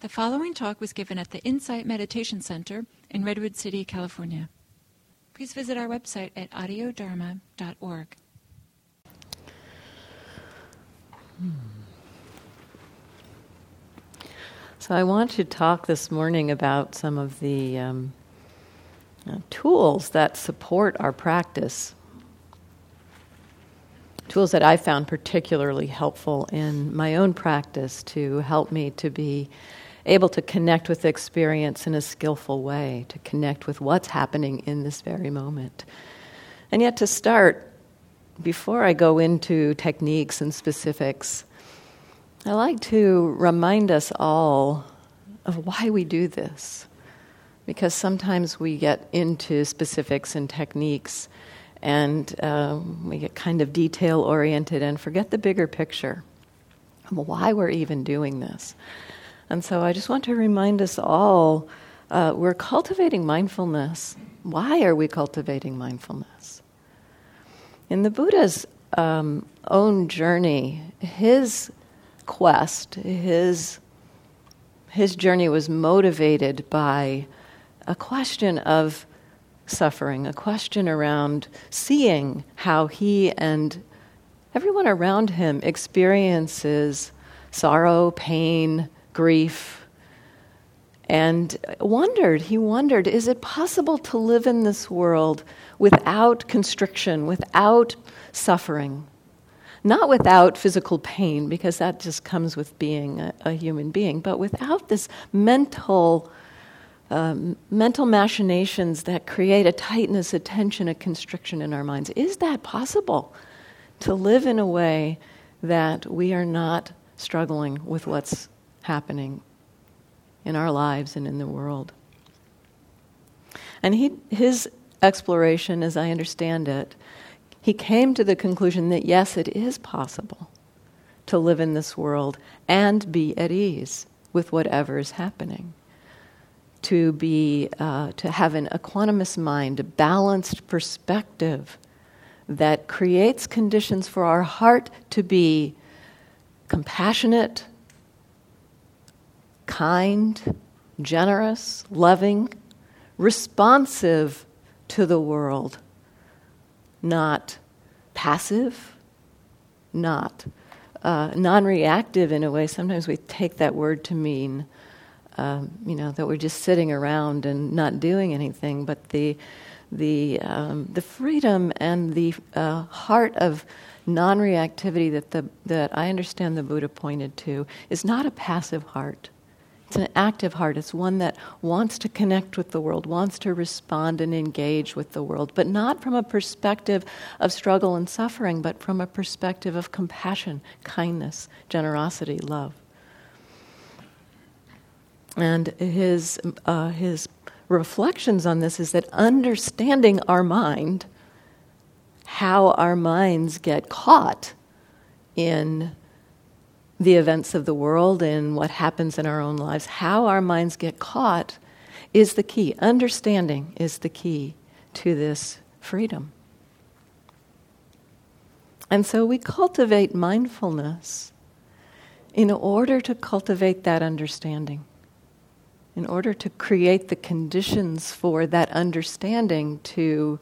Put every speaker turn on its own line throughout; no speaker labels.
The following talk was given at the Insight Meditation Center in Redwood City, California. Please visit our website at audiodharma.org.
So, I want to talk this morning about some of the um, uh, tools that support our practice. Tools that I found particularly helpful in my own practice to help me to be able to connect with experience in a skillful way, to connect with what's happening in this very moment. And yet, to start, before I go into techniques and specifics, I like to remind us all of why we do this. Because sometimes we get into specifics and techniques and um, we get kind of detail oriented and forget the bigger picture of why we're even doing this. And so I just want to remind us all uh, we're cultivating mindfulness. Why are we cultivating mindfulness? In the Buddha's um, own journey, his quest, his, his journey was motivated by a question of suffering, a question around seeing how he and everyone around him experiences sorrow, pain, grief, and wondered, he wondered, is it possible to live in this world without constriction, without suffering? Not without physical pain, because that just comes with being a, a human being, but without this mental, um, mental machinations that create a tightness, a tension, a constriction in our minds. Is that possible? To live in a way that we are not struggling with what's happening in our lives and in the world. And he, his exploration, as I understand it, he came to the conclusion that yes, it is possible to live in this world and be at ease with whatever is happening. To be, uh, to have an equanimous mind, a balanced perspective that creates conditions for our heart to be compassionate, kind, generous, loving, responsive to the world, not passive, not uh, non reactive in a way. Sometimes we take that word to mean, um, you know, that we're just sitting around and not doing anything, but the the, um, the freedom and the uh, heart of non reactivity that, the, that I understand the Buddha pointed to is not a passive heart. It's an active heart. It's one that wants to connect with the world, wants to respond and engage with the world, but not from a perspective of struggle and suffering, but from a perspective of compassion, kindness, generosity, love. And his, uh, his reflections on this is that understanding our mind, how our minds get caught in the events of the world and what happens in our own lives, how our minds get caught is the key. Understanding is the key to this freedom. And so we cultivate mindfulness in order to cultivate that understanding, in order to create the conditions for that understanding to,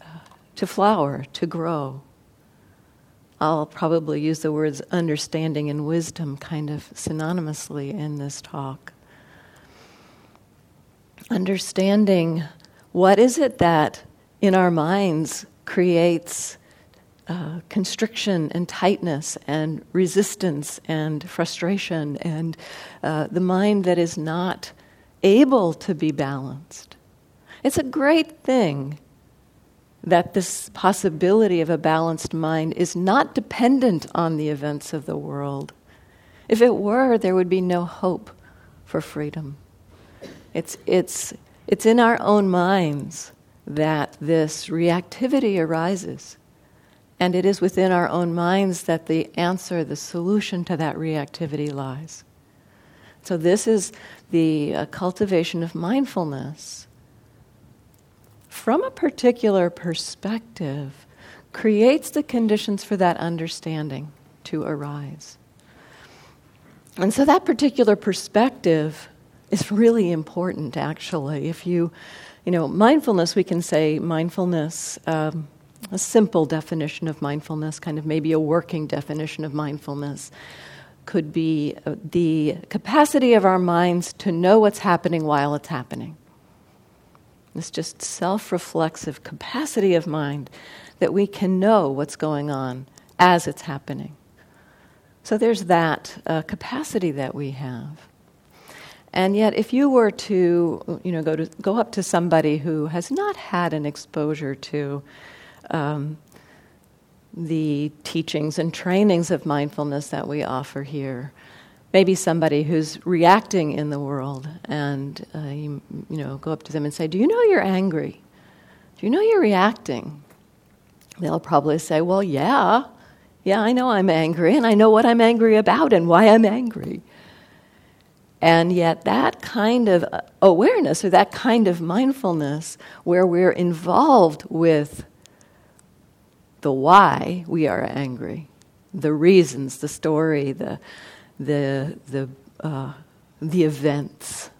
uh, to flower, to grow. I'll probably use the words understanding and wisdom kind of synonymously in this talk. Understanding what is it that in our minds creates uh, constriction and tightness and resistance and frustration and uh, the mind that is not able to be balanced. It's a great thing that this possibility of a balanced mind is not dependent on the events of the world. If it were, there would be no hope for freedom. It's, it's, it's in our own minds that this reactivity arises. And it is within our own minds that the answer, the solution to that reactivity lies. So, this is the uh, cultivation of mindfulness from a particular perspective creates the conditions for that understanding to arise. And so that particular perspective is really important, actually. If you, you know, mindfulness, we can say mindfulness, um, a simple definition of mindfulness, kind of maybe a working definition of mindfulness, could be uh, the capacity of our minds to know what's happening while it's happening. This just self reflexive capacity of mind that we can know what's going on as it's happening. So there's that uh, capacity that we have. And yet, if you were to, you know, go to go up to somebody who has not had an exposure to um, the teachings and trainings of mindfulness that we offer here, maybe somebody who's reacting in the world, and uh, you, you know, go up to them and say, "Do you know you're angry? Do you know you're reacting?" They'll probably say, "Well, yeah." Yeah, I know I'm angry, and I know what I'm angry about and why I'm angry. And yet, that kind of awareness or that kind of mindfulness where we're involved with the why we are angry, the reasons, the story, the, the, the, uh, the events,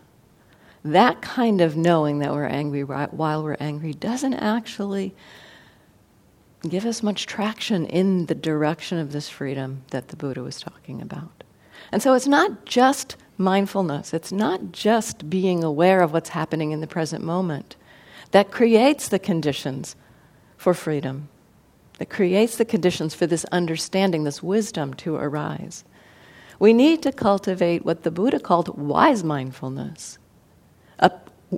that kind of knowing that we're angry while we're angry doesn't actually give us much traction in the direction of this freedom that the Buddha was talking about. And so it's not just mindfulness, it's not just being aware of what's happening in the present moment that creates the conditions for freedom, that creates the conditions for this understanding, this wisdom to arise. We need to cultivate what the Buddha called wise mindfulness, a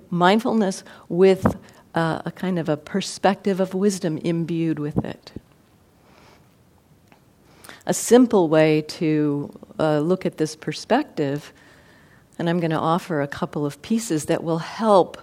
mindfulness with uh, a kind of a perspective of wisdom imbued with it. A simple way to uh, look at this perspective, and I'm going to offer a couple of pieces that will help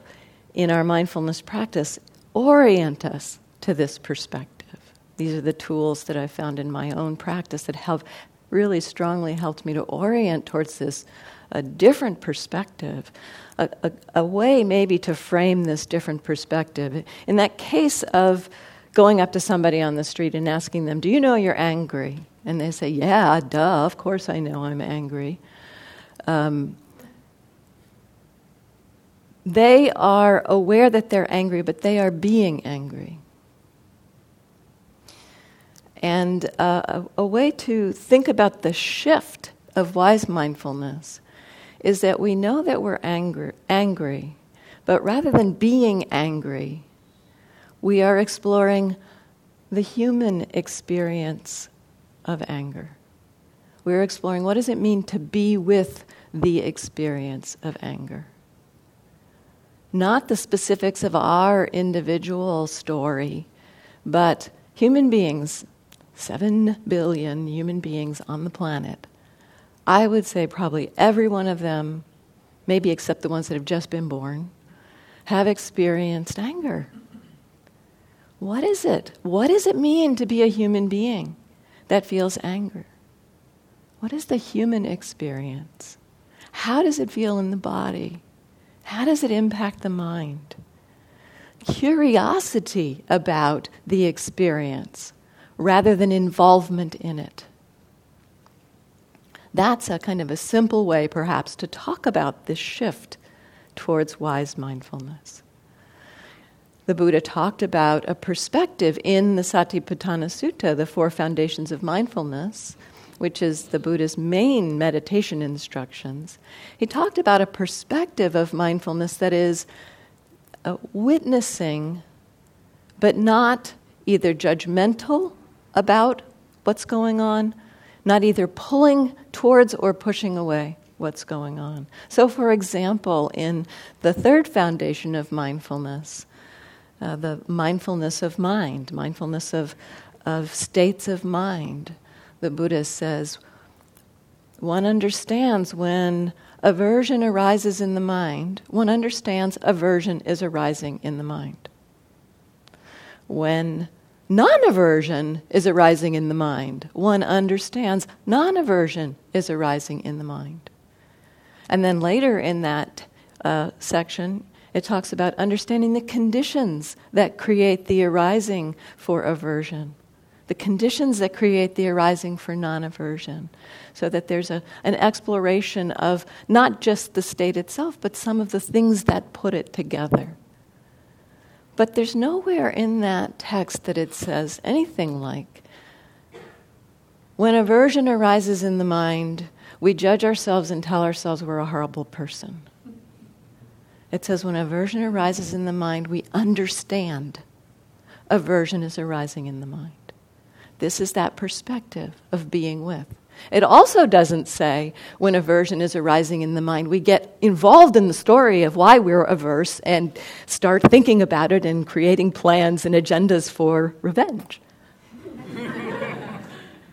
in our mindfulness practice orient us to this perspective. These are the tools that I found in my own practice that have really strongly helped me to orient towards this a different perspective a, a, a way maybe to frame this different perspective. In that case of going up to somebody on the street and asking them, Do you know you're angry? And they say, Yeah, duh, of course I know I'm angry. Um, they are aware that they're angry, but they are being angry. And uh, a, a way to think about the shift of wise mindfulness is that we know that we're angry, angry, but rather than being angry, we are exploring the human experience of anger. We're exploring what does it mean to be with the experience of anger. Not the specifics of our individual story, but human beings, seven billion human beings on the planet, I would say probably every one of them, maybe except the ones that have just been born, have experienced anger. What is it? What does it mean to be a human being that feels anger? What is the human experience? How does it feel in the body? How does it impact the mind? Curiosity about the experience rather than involvement in it. That's a kind of a simple way, perhaps, to talk about this shift towards wise mindfulness. The Buddha talked about a perspective in the Satipatthana Sutta, the Four Foundations of Mindfulness, which is the Buddha's main meditation instructions. He talked about a perspective of mindfulness that is uh, witnessing, but not either judgmental about what's going on not either pulling towards or pushing away what's going on. So, for example, in the third foundation of mindfulness, uh, the mindfulness of mind, mindfulness of, of states of mind, the Buddha says one understands when aversion arises in the mind, one understands aversion is arising in the mind. When non aversion is arising in the mind. One understands non aversion is arising in the mind. And then later in that uh, section, it talks about understanding the conditions that create the arising for aversion. the conditions that create the arising for non aversion, so that there's a, an exploration of not just the state itself, but some of the things that put it together. But there's nowhere in that text that it says anything like, when aversion arises in the mind, we judge ourselves and tell ourselves we're a horrible person. It says, when aversion arises in the mind, we understand aversion is arising in the mind. This is that perspective of being with. It also doesn't say when aversion is arising in the mind, we get involved in the story of why we're averse and start thinking about it and creating plans and agendas for revenge.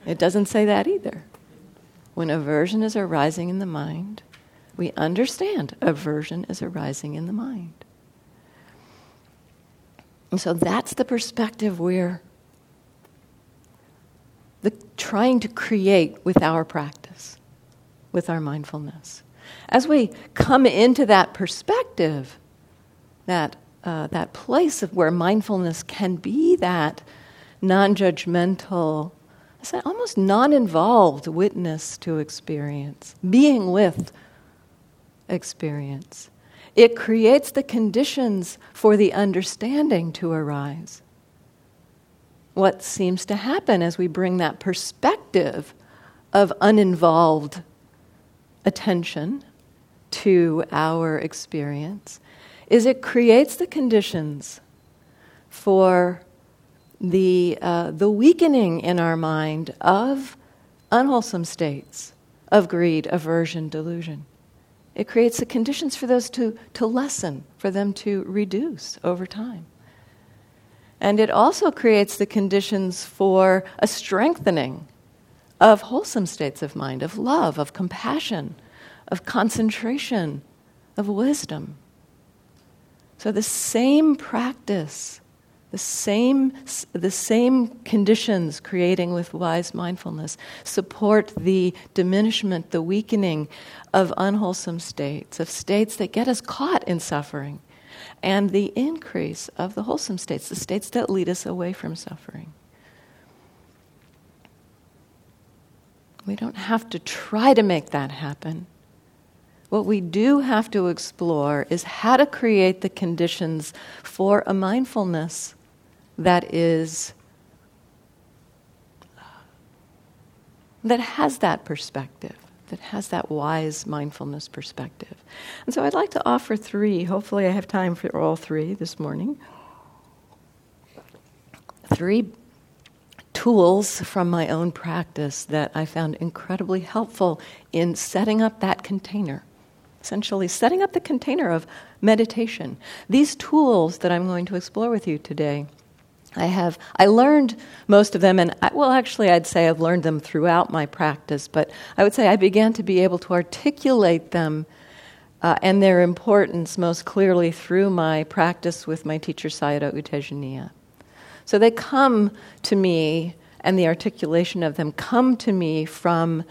it doesn't say that either. When aversion is arising in the mind, we understand aversion is arising in the mind. And so that's the perspective we're the, trying to create with our practice, with our mindfulness. As we come into that perspective, that, uh, that place of where mindfulness can be that non judgmental, almost non involved witness to experience, being with experience. It creates the conditions for the understanding to arise what seems to happen as we bring that perspective of uninvolved attention to our experience is it creates the conditions for the, uh, the weakening in our mind of unwholesome states of greed, aversion, delusion. It creates the conditions for those to, to lessen, for them to reduce over time. And it also creates the conditions for a strengthening of wholesome states of mind, of love, of compassion, of concentration, of wisdom. So the same practice, the same, the same conditions creating with wise mindfulness support the diminishment, the weakening of unwholesome states, of states that get us caught in suffering and the increase of the wholesome states, the states that lead us away from suffering. We don't have to try to make that happen. What we do have to explore is how to create the conditions for a mindfulness that is that has that perspective that has that wise mindfulness perspective. And so I'd like to offer three. Hopefully, I have time for all three this morning. Three tools from my own practice that I found incredibly helpful in setting up that container. Essentially, setting up the container of meditation. These tools that I'm going to explore with you today I have I learned most of them, and I, well, actually, I'd say I've learned them throughout my practice. But I would say I began to be able to articulate them uh, and their importance most clearly through my practice with my teacher Sayadaw U Tejaniya. So they come to me, and the articulation of them come to me from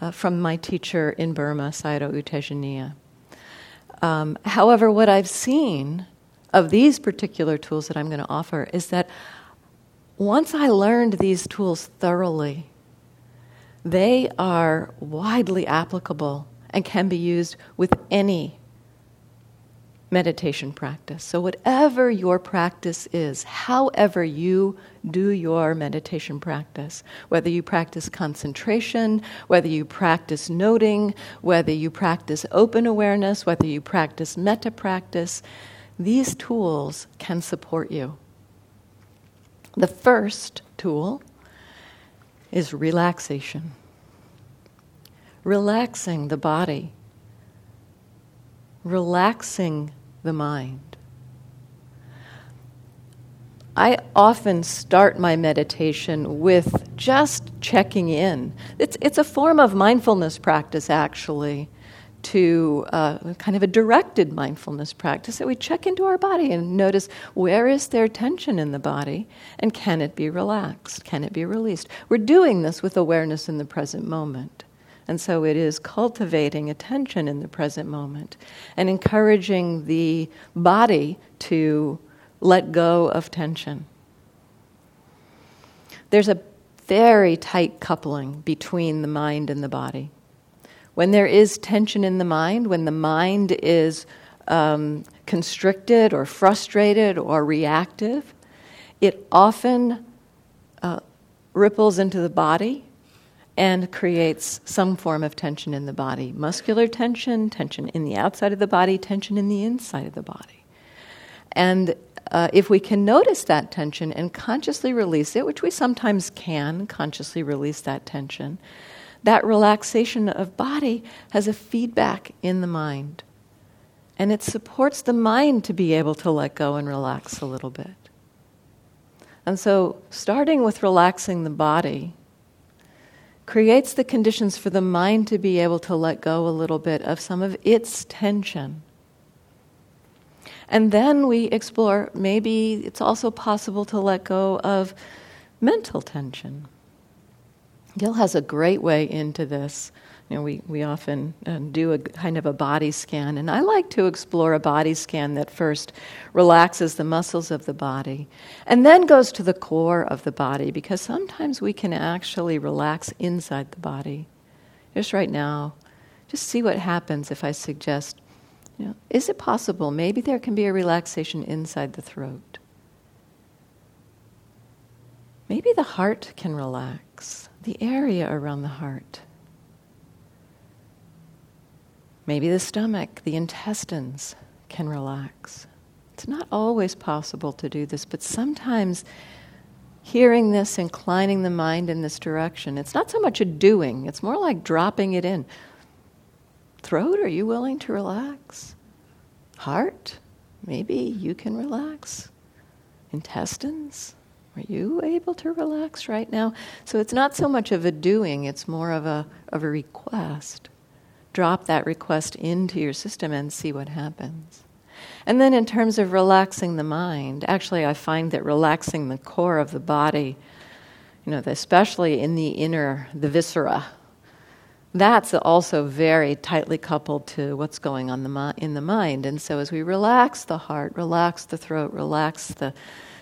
uh, from my teacher in Burma, Sayadaw U Tejaniya. Um, however, what I've seen of these particular tools that I'm going to offer is that once I learned these tools thoroughly, they are widely applicable and can be used with any meditation practice. So, whatever your practice is, however you do your meditation practice, whether you practice concentration, whether you practice noting, whether you practice open awareness, whether you practice metta practice, these tools can support you. The first tool is relaxation. Relaxing the body, relaxing the mind. I often start my meditation with just checking in. It's, it's a form of mindfulness practice, actually to uh, kind of a directed mindfulness practice that we check into our body and notice where is there tension in the body and can it be relaxed? Can it be released? We're doing this with awareness in the present moment. And so it is cultivating attention in the present moment and encouraging the body to let go of tension. there's a very tight coupling between the mind and the body. When there is tension in the mind, when the mind is um, constricted or frustrated or reactive, it often uh, ripples into the body and creates some form of tension in the body muscular tension, tension in the outside of the body, tension in the inside of the body. And uh, if we can notice that tension and consciously release it, which we sometimes can consciously release that tension, that relaxation of body has a feedback in the mind. And it supports the mind to be able to let go and relax a little bit. And so, starting with relaxing the body creates the conditions for the mind to be able to let go a little bit of some of its tension. And then we explore maybe it's also possible to let go of mental tension. Gil has a great way into this. You know, we, we often uh, do a kind of a body scan, and I like to explore a body scan that first relaxes the muscles of the body and then goes to the core of the body because sometimes we can actually relax inside the body. Just right now, just see what happens if I suggest you know, is it possible maybe there can be a relaxation inside the throat? Maybe the heart can relax, the area around the heart. Maybe the stomach, the intestines can relax. It's not always possible to do this, but sometimes hearing this, inclining the mind in this direction, it's not so much a doing, it's more like dropping it in. Throat, are you willing to relax? Heart, maybe you can relax. Intestines, are you able to relax right now? So it's not so much of a doing, it's more of a, of a request. Drop that request into your system and see what happens. And then, in terms of relaxing the mind, actually, I find that relaxing the core of the body, you know, especially in the inner, the viscera, that's also very tightly coupled to what's going on the in the mind. And so, as we relax the heart, relax the throat, relax the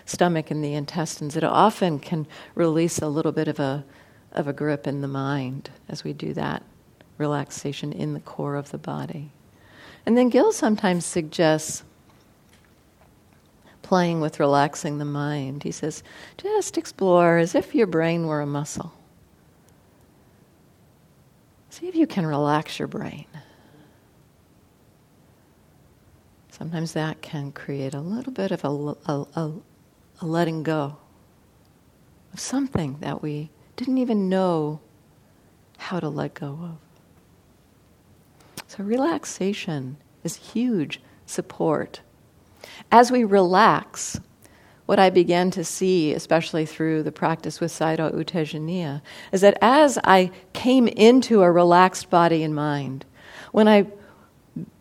stomach and the intestines, it often can release a little bit of a of a grip in the mind as we do that relaxation in the core of the body. And then Gil sometimes suggests playing with relaxing the mind. He says, just explore as if your brain were a muscle. See if you can relax your brain. Sometimes that can create a little bit of a, a, a, a letting go of something that we didn't even know how to let go of. So, relaxation is huge support. As we relax, what I began to see, especially through the practice with Sayadaw U Tejaniya, is that as I came into a relaxed body and mind, when I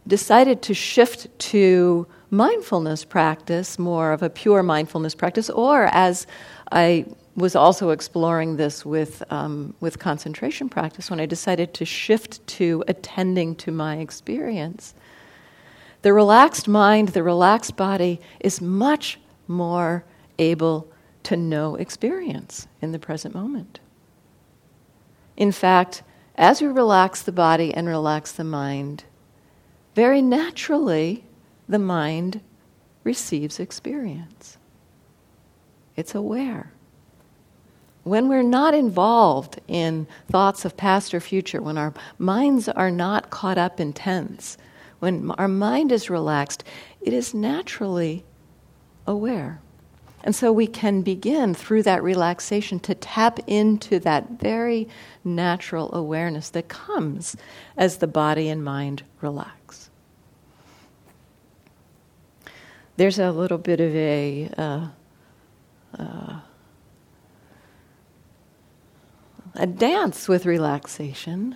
decided to shift to mindfulness practice, more of a pure mindfulness practice, or as I was also exploring this with, um, with concentration practice, when I decided to shift to attending to my experience, the relaxed mind, the relaxed body is much more able to know experience in the present moment. In fact, as we relax the body and relax the mind, very naturally the mind receives experience. It's aware. When we're not involved in thoughts of past or future, when our minds are not caught up in tense, when our mind is relaxed, it is naturally aware. And so we can begin through that relaxation to tap into that very natural awareness that comes as the body and mind relax. There's a little bit of a uh, uh, a dance with relaxation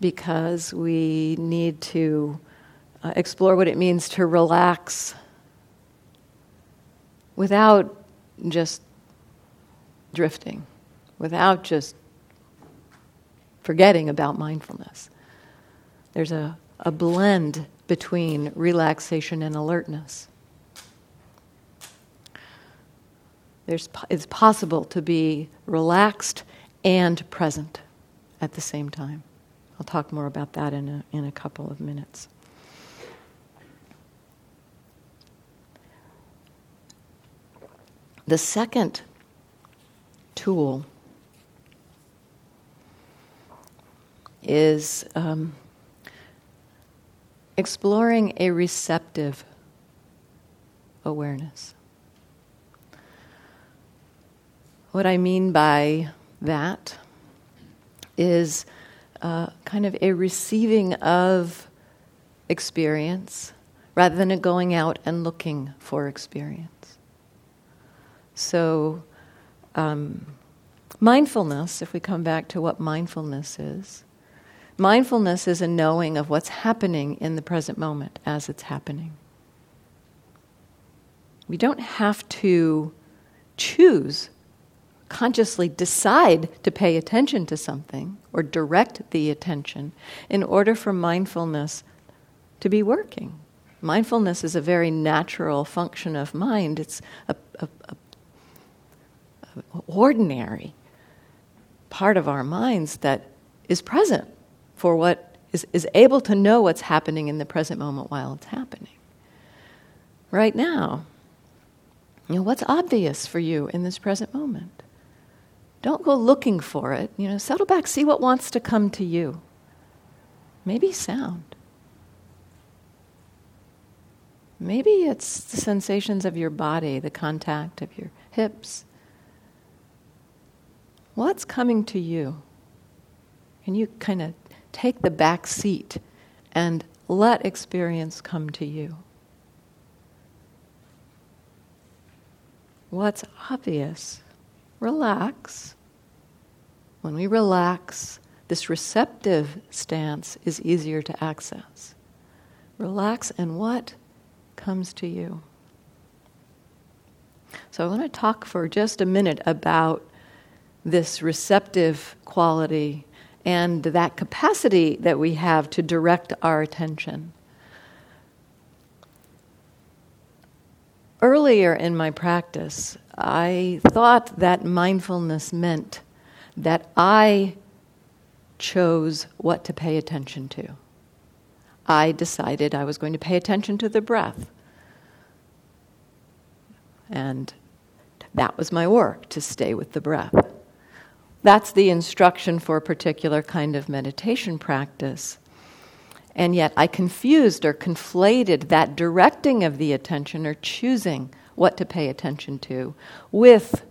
because we need to uh, explore what it means to relax without just drifting, without just forgetting about mindfulness. There's a, a blend between relaxation and alertness. There's, it's possible to be relaxed and present at the same time. I'll talk more about that in a, in a couple of minutes. The second tool is um, exploring a receptive awareness. What I mean by that is uh, kind of a receiving of experience rather than a going out and looking for experience. So, um, mindfulness, if we come back to what mindfulness is, mindfulness is a knowing of what's happening in the present moment as it's happening. We don't have to choose consciously decide to pay attention to something or direct the attention in order for mindfulness to be working. Mindfulness is a very natural function of mind. It's a, a, a, a ordinary part of our minds that is present for what is, is able to know what's happening in the present moment while it's happening. Right now, you know, what's obvious for you in this present moment? Don't go looking for it. You know, settle back, see what wants to come to you. Maybe sound. Maybe it's the sensations of your body, the contact of your hips. What's coming to you? Can you kind of take the back seat and let experience come to you? What's obvious? Relax. When we relax, this receptive stance is easier to access. Relax, and what comes to you? So, I want to talk for just a minute about this receptive quality and that capacity that we have to direct our attention. Earlier in my practice, I thought that mindfulness meant that I chose what to pay attention to. I decided I was going to pay attention to the breath. And that was my work, to stay with the breath. That's the instruction for a particular kind of meditation practice. And yet I confused or conflated that directing of the attention or choosing what to pay attention to with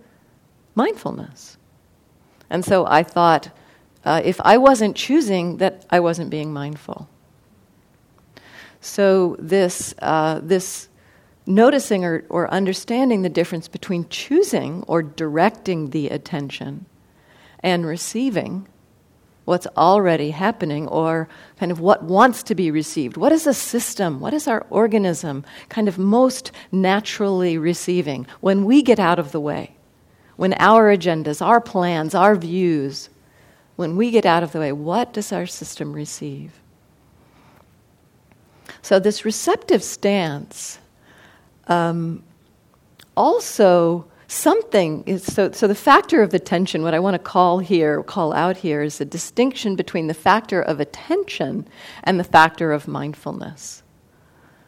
mindfulness. And so I thought, uh, if I wasn't choosing, that I wasn't being mindful. So this, uh, this noticing or, or understanding the difference between choosing or directing the attention and receiving what's already happening or kind of what wants to be received. What is a system? What is our organism kind of most naturally receiving when we get out of the way? When our agendas, our plans, our views, when we get out of the way, what does our system receive? So, this receptive stance um, also something is so, so the factor of attention what i want to call here call out here is the distinction between the factor of attention and the factor of mindfulness.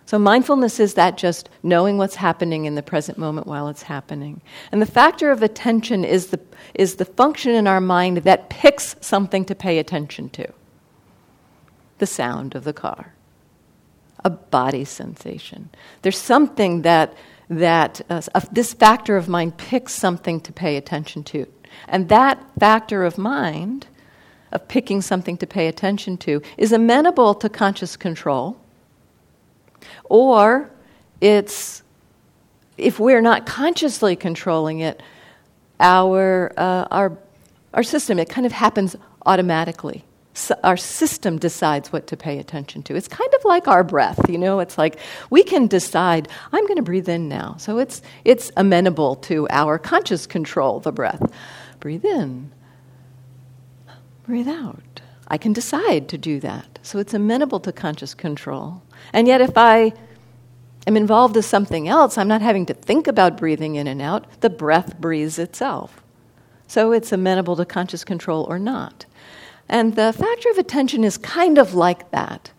So mindfulness is that just knowing what's happening in the present moment while it's happening. And the factor of attention is the is the function in our mind that picks something to pay attention to. The sound of the car. A body sensation. There's something that that uh, this factor of mind picks something to pay attention to. And that factor of mind, of picking something to pay attention to, is amenable to conscious control. Or it's, if we're not consciously controlling it, our, uh, our, our system, it kind of happens automatically our system decides what to pay attention to. It's kind of like our breath, you know. It's like we can decide I'm going to breathe in now, so it's it's amenable to our conscious control. The breath, breathe in, breathe out. I can decide to do that, so it's amenable to conscious control. And yet, if I am involved with something else, I'm not having to think about breathing in and out. The breath breathes itself. So it's amenable to conscious control or not. And the factor of attention is kind of like that.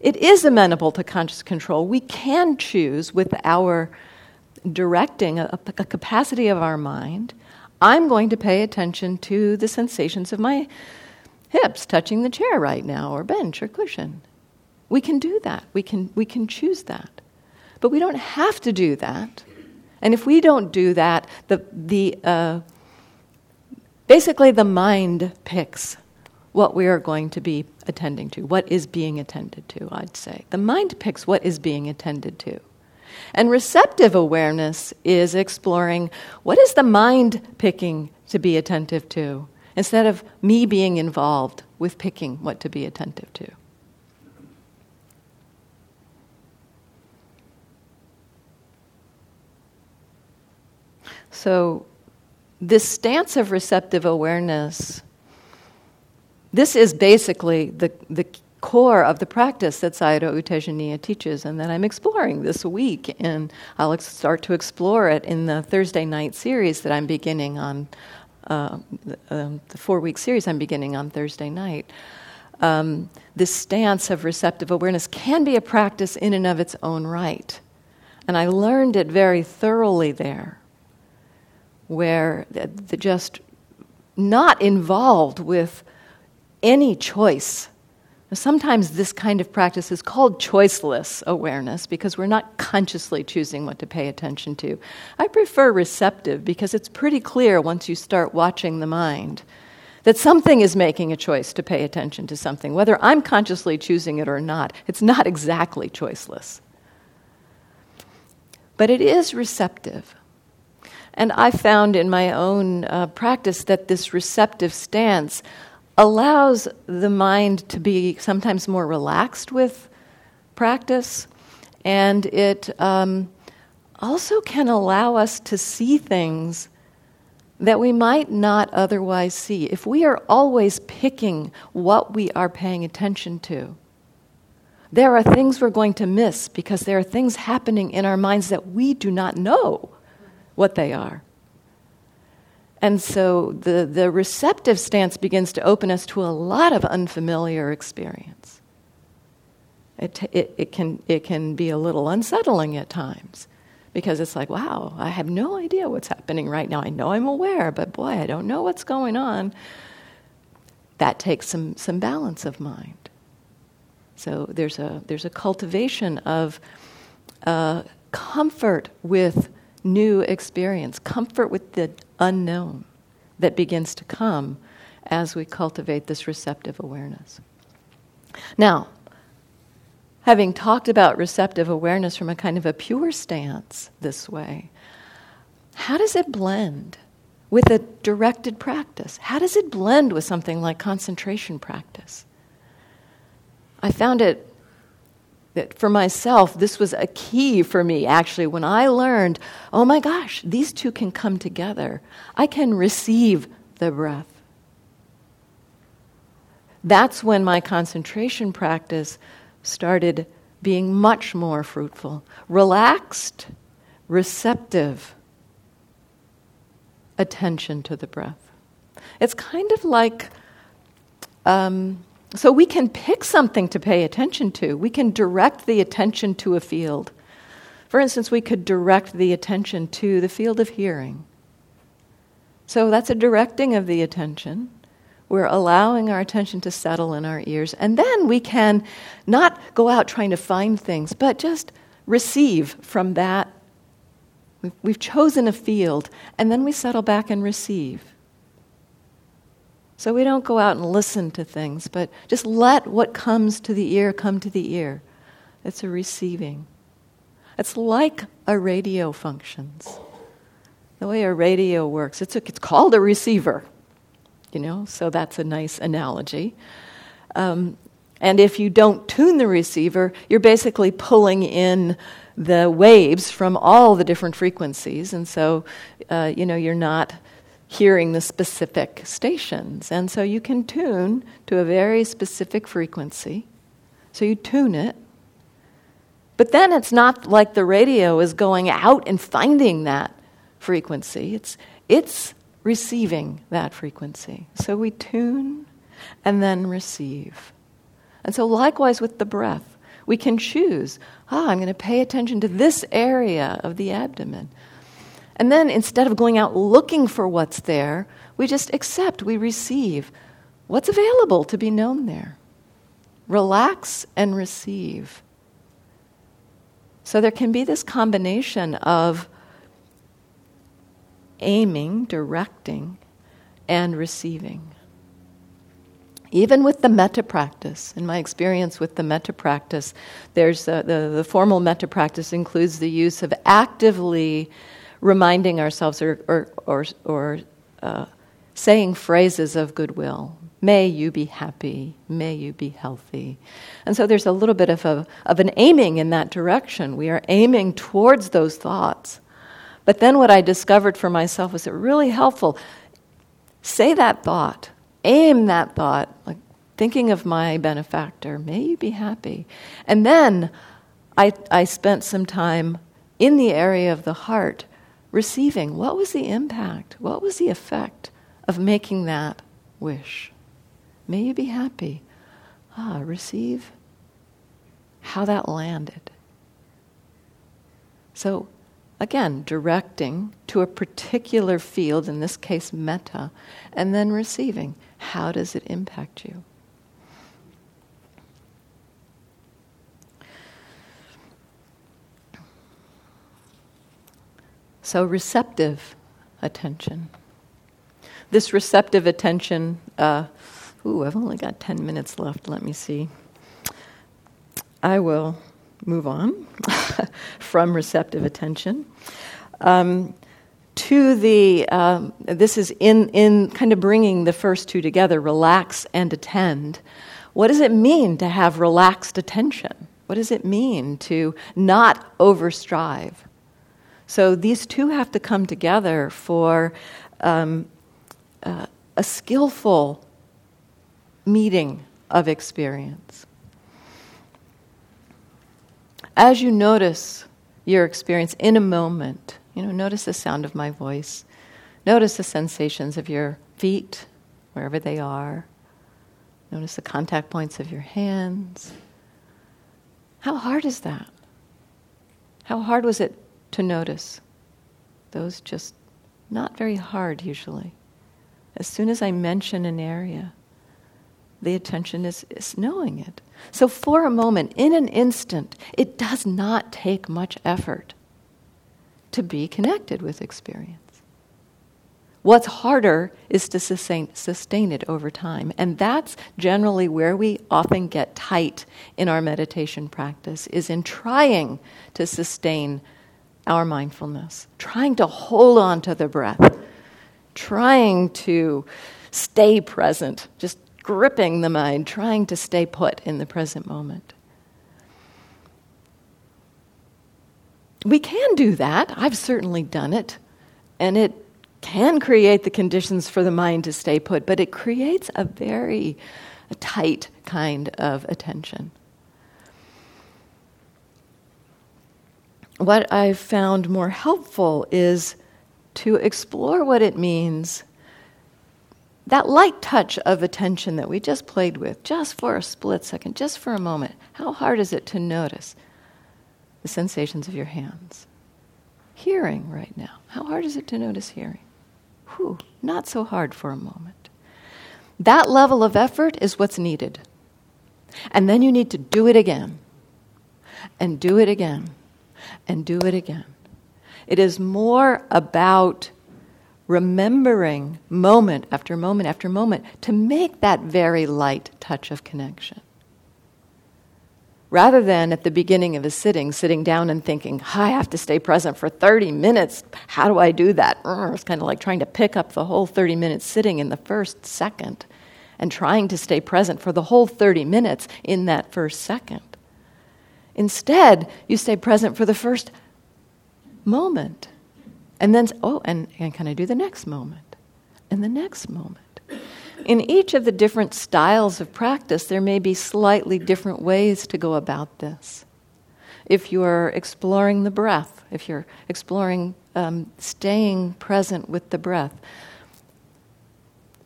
It is amenable to conscious control. We can choose with our directing, a, a capacity of our mind, I'm going to pay attention to the sensations of my hips touching the chair right now, or bench, or cushion. We can do that. We can, we can choose that. But we don't have to do that. And if we don't do that, the, the, uh, basically the mind picks what we are going to be attending to, what is being attended to, I'd say. The mind picks what is being attended to. And receptive awareness is exploring what is the mind picking to be attentive to, instead of me being involved with picking what to be attentive to. So, this stance of receptive awareness, this is basically the, the core of the practice that Sayadaw U Tejaniya teaches and that I'm exploring this week. And I'll start to explore it in the Thursday night series that I'm beginning on, uh, um, the four week series I'm beginning on Thursday night. Um, this stance of receptive awareness can be a practice in and of its own right. And I learned it very thoroughly there where the, the just not involved with any choice. Sometimes this kind of practice is called choiceless awareness because we're not consciously choosing what to pay attention to. I prefer receptive because it's pretty clear once you start watching the mind that something is making a choice to pay attention to something. Whether I'm consciously choosing it or not, it's not exactly choiceless. But it is receptive. And I found in my own uh, practice that this receptive stance allows the mind to be sometimes more relaxed with practice, and it um, also can allow us to see things that we might not otherwise see. If we are always picking what we are paying attention to, there are things we're going to miss because there are things happening in our minds that we do not know what they are. And so the, the receptive stance begins to open us to a lot of unfamiliar experience. It, it, it, can, it can be a little unsettling at times because it's like, wow, I have no idea what's happening right now. I know I'm aware, but boy, I don't know what's going on. That takes some, some balance of mind. So there's a, there's a cultivation of uh, comfort with new experience, comfort with the unknown that begins to come as we cultivate this receptive awareness. Now, having talked about receptive awareness from a kind of a pure stance this way, how does it blend with a directed practice? How does it blend with something like concentration practice? I found it that for myself, this was a key for me actually when I learned, oh my gosh, these two can come together. I can receive the breath. That's when my concentration practice started being much more fruitful, relaxed, receptive attention to the breath. It's kind of like um, so we can pick something to pay attention to. We can direct the attention to a field. For instance, we could direct the attention to the field of hearing. So that's a directing of the attention. We're allowing our attention to settle in our ears. And then we can not go out trying to find things, but just receive from that. We've chosen a field, and then we settle back and receive. So we don't go out and listen to things, but just let what comes to the ear come to the ear. It's a receiving. It's like a radio functions. The way a radio works, it's, a, it's called a receiver, you know, so that's a nice analogy. Um, and if you don't tune the receiver, you're basically pulling in the waves from all the different frequencies, and so, uh, you know, you're not hearing the specific stations. And so you can tune to a very specific frequency. So you tune it. But then it's not like the radio is going out and finding that frequency. It's, it's receiving that frequency. So we tune and then receive. And so, likewise with the breath, we can choose ah, I'm going to pay attention to this area of the abdomen. And then instead of going out looking for what's there, we just accept, we receive what's available to be known there. Relax and receive. So there can be this combination of aiming, directing, and receiving. Even with the metta practice, in my experience with the metta practice, there's a, the, the formal metta practice includes the use of actively reminding ourselves or, or, or, or uh, saying phrases of goodwill. May you be happy. May you be healthy. And so there's a little bit of, a, of an aiming in that direction. We are aiming towards those thoughts. But then what I discovered for myself was it really helpful. Say that thought, aim that thought, like thinking of my benefactor. May you be happy. And then I, I spent some time in the area of the heart receiving. What was the impact? What was the effect of making that wish? May you be happy. Ah, receive how that landed. So, again, directing to a particular field, in this case, metta, and then receiving. How does it impact you? So, receptive attention. This receptive attention, uh, ooh, I've only got 10 minutes left. Let me see. I will move on from receptive attention um, to the, um, this is in, in kind of bringing the first two together relax and attend. What does it mean to have relaxed attention? What does it mean to not overstrive? So these two have to come together for um, uh, a skillful meeting of experience. As you notice your experience in a moment, you know, notice the sound of my voice, notice the sensations of your feet, wherever they are, notice the contact points of your hands. How hard is that? How hard was it to notice. Those just not very hard usually. As soon as I mention an area, the attention is, is knowing it. So, for a moment, in an instant, it does not take much effort to be connected with experience. What's harder is to sustain, sustain it over time. And that's generally where we often get tight in our meditation practice, is in trying to sustain our mindfulness, trying to hold on to the breath, trying to stay present, just gripping the mind, trying to stay put in the present moment. We can do that. I've certainly done it. And it can create the conditions for the mind to stay put, but it creates a very tight kind of attention. What I've found more helpful is to explore what it means. That light touch of attention that we just played with, just for a split second, just for a moment, how hard is it to notice the sensations of your hands? Hearing right now, how hard is it to notice hearing? Whew, not so hard for a moment. That level of effort is what's needed. And then you need to do it again, and do it again, and do it again. It is more about remembering moment after moment after moment to make that very light touch of connection. Rather than at the beginning of a sitting, sitting down and thinking, I have to stay present for 30 minutes. How do I do that? It's kind of like trying to pick up the whole 30 minutes sitting in the first second and trying to stay present for the whole 30 minutes in that first second. Instead, you stay present for the first moment. And then, oh, and, and can I do the next moment? And the next moment. In each of the different styles of practice, there may be slightly different ways to go about this. if you're exploring the breath, if you're exploring um, staying present with the breath,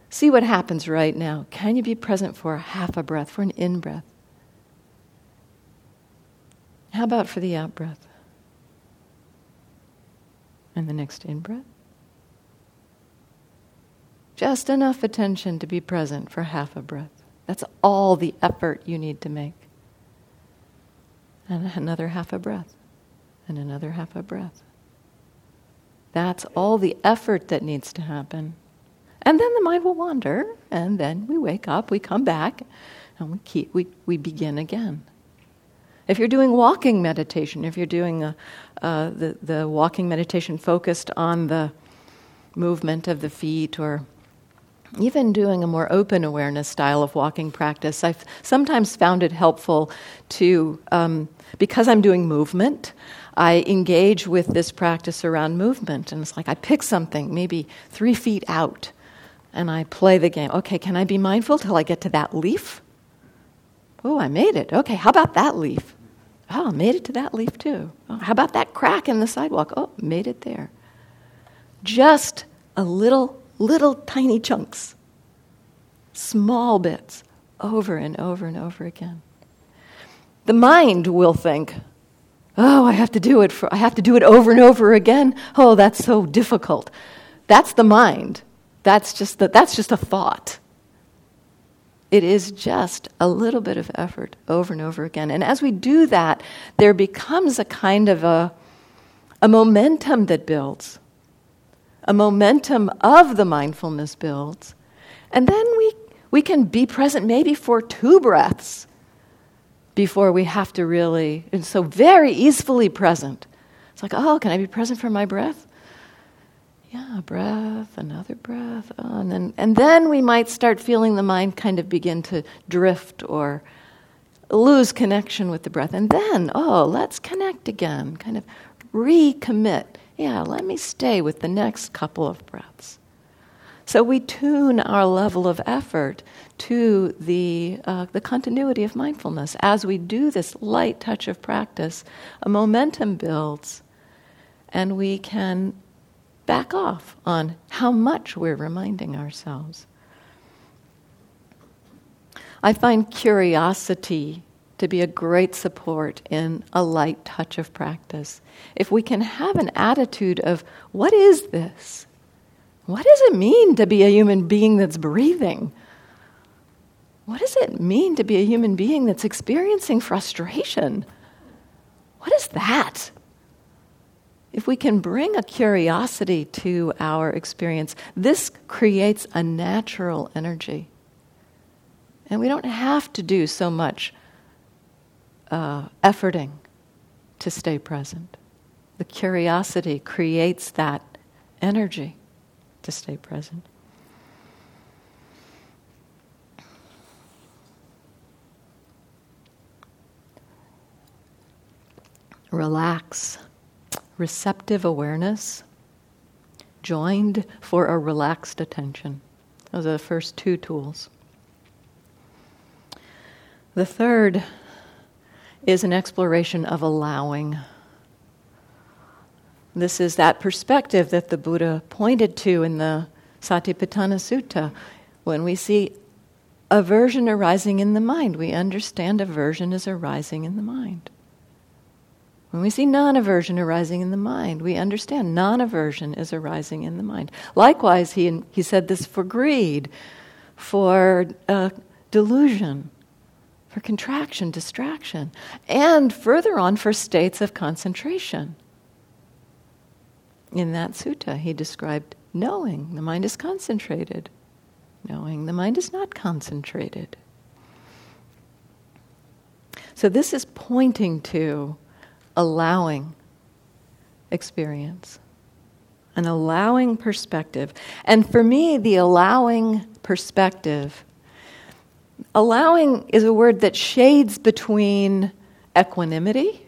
see what happens right now. Can you be present for half a breath, for an in breath? How about for the out breath? And the next in breath? Just enough attention to be present for half a breath. That's all the effort you need to make. And another half a breath. And another half a breath. That's all the effort that needs to happen. And then the mind will wander, and then we wake up, we come back, and we, keep, we, we begin again. If you're doing walking meditation, if you're doing a, uh, the, the walking meditation focused on the movement of the feet or even doing a more open awareness style of walking practice, I've sometimes found it helpful to, um, because I'm doing movement, I engage with this practice around movement. And it's like I pick something, maybe three feet out, and I play the game. Okay, can I be mindful till I get to that leaf? Oh, I made it. Okay, how about that leaf? Oh, made it to that leaf too. Oh, how about that crack in the sidewalk? Oh, made it there. Just a little, little tiny chunks, small bits, over and over and over again. The mind will think, oh, I have to do it for, I have to do it over and over again. Oh, that's so difficult. That's the mind. That's just, the, that's just a thought. It is just a little bit of effort over and over again. And as we do that, there becomes a kind of a, a momentum that builds. A momentum of the mindfulness builds. And then we, we can be present maybe for two breaths before we have to really, and so very easily present. It's like, oh, can I be present for my breath? Yeah, breath, another breath, oh, and then and then we might start feeling the mind kind of begin to drift or lose connection with the breath. And then, oh, let's connect again, kind of recommit. Yeah, let me stay with the next couple of breaths. So we tune our level of effort to the, uh, the continuity of mindfulness. As we do this light touch of practice, a momentum builds, and we can back off on how much we're reminding ourselves. I find curiosity to be a great support in a light touch of practice. If we can have an attitude of, what is this? What does it mean to be a human being that's breathing? What does it mean to be a human being that's experiencing frustration? What is that? If we can bring a curiosity to our experience, this creates a natural energy. And we don't have to do so much uh, efforting to stay present. The curiosity creates that energy to stay present. Relax receptive awareness joined for a relaxed attention. Those are the first two tools. The third is an exploration of allowing. This is that perspective that the Buddha pointed to in the Satipatthana Sutta. When we see aversion arising in the mind, we understand aversion is arising in the mind. When we see non aversion arising in the mind, we understand non aversion is arising in the mind. Likewise, he, he said this for greed, for uh, delusion, for contraction, distraction, and further on for states of concentration. In that sutta, he described knowing the mind is concentrated, knowing the mind is not concentrated. So, this is pointing to allowing experience, an allowing perspective. And for me, the allowing perspective, allowing is a word that shades between equanimity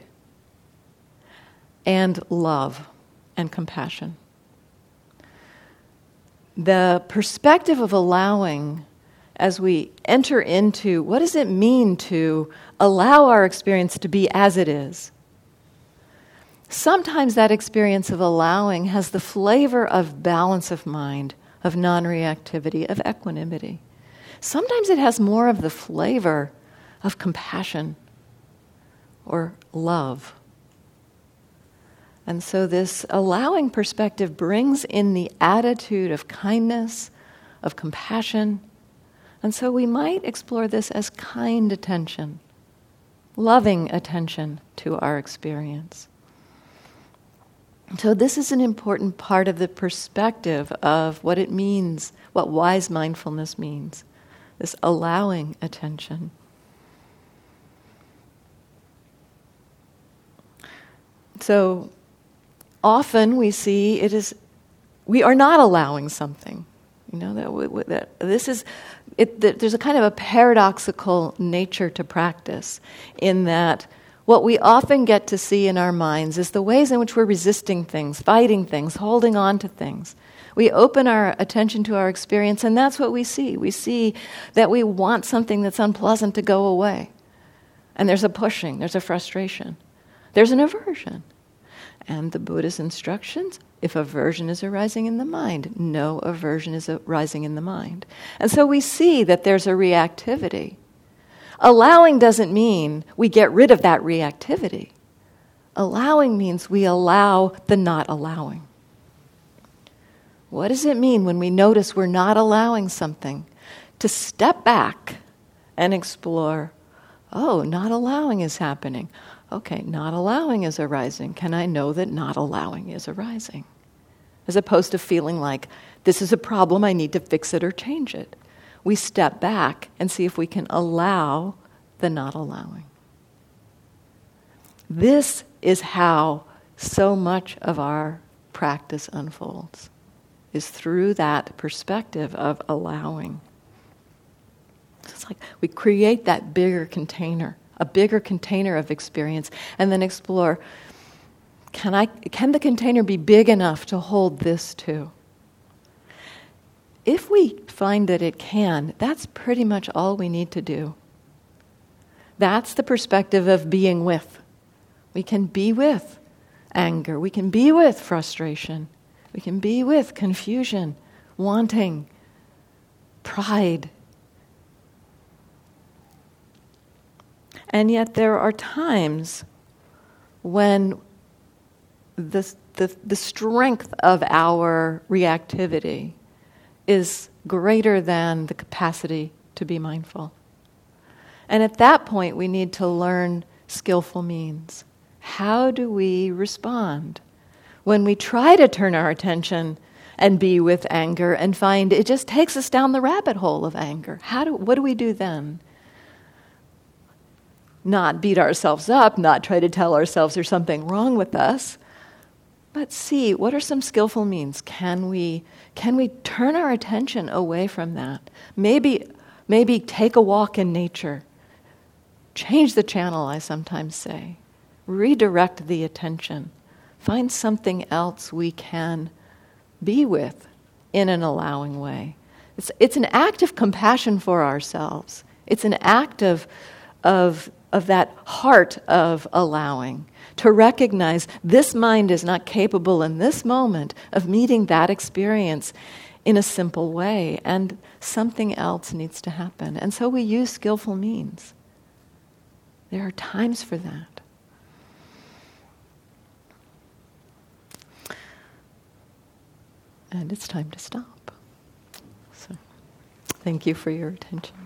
and love and compassion. The perspective of allowing as we enter into what does it mean to allow our experience to be as it is sometimes that experience of allowing has the flavor of balance of mind, of non reactivity, of equanimity. Sometimes it has more of the flavor of compassion or love. And so, this allowing perspective brings in the attitude of kindness, of compassion. And so, we might explore this as kind attention, loving attention to our experience. So, this is an important part of the perspective of what it means, what wise mindfulness means this allowing attention. So, often we see it is, we are not allowing something. You know, that, that this is, it, that there's a kind of a paradoxical nature to practice in that what we often get to see in our minds is the ways in which we're resisting things, fighting things, holding on to things. We open our attention to our experience, and that's what we see. We see that we want something that's unpleasant to go away. And there's a pushing, there's a frustration, there's an aversion. And the Buddha's instructions if aversion is arising in the mind, no aversion is arising in the mind. And so we see that there's a reactivity. Allowing doesn't mean we get rid of that reactivity. Allowing means we allow the not allowing. What does it mean when we notice we're not allowing something? To step back and explore, oh, not allowing is happening. Okay, not allowing is arising. Can I know that not allowing is arising? As opposed to feeling like this is a problem, I need to fix it or change it. We step back and see if we can allow the not allowing. This is how so much of our practice unfolds, is through that perspective of allowing. It's like we create that bigger container a bigger container of experience, and then explore can, I, can the container be big enough to hold this too? If we find that it can, that's pretty much all we need to do. That's the perspective of being with. We can be with anger, we can be with frustration, we can be with confusion, wanting, pride, And yet, there are times when the, the, the strength of our reactivity is greater than the capacity to be mindful. And at that point, we need to learn skillful means. How do we respond when we try to turn our attention and be with anger and find it just takes us down the rabbit hole of anger? How do, what do we do then? not beat ourselves up, not try to tell ourselves there's something wrong with us, but see what are some skillful means. Can we, can we turn our attention away from that? Maybe, maybe take a walk in nature. Change the channel, I sometimes say. Redirect the attention. Find something else we can be with in an allowing way. It's, it's an act of compassion for ourselves. It's an act of, of of that heart of allowing, to recognize this mind is not capable in this moment of meeting that experience in a simple way, and something else needs to happen. And so we use skillful means. There are times for that. And it's time to stop. So, thank you for your attention.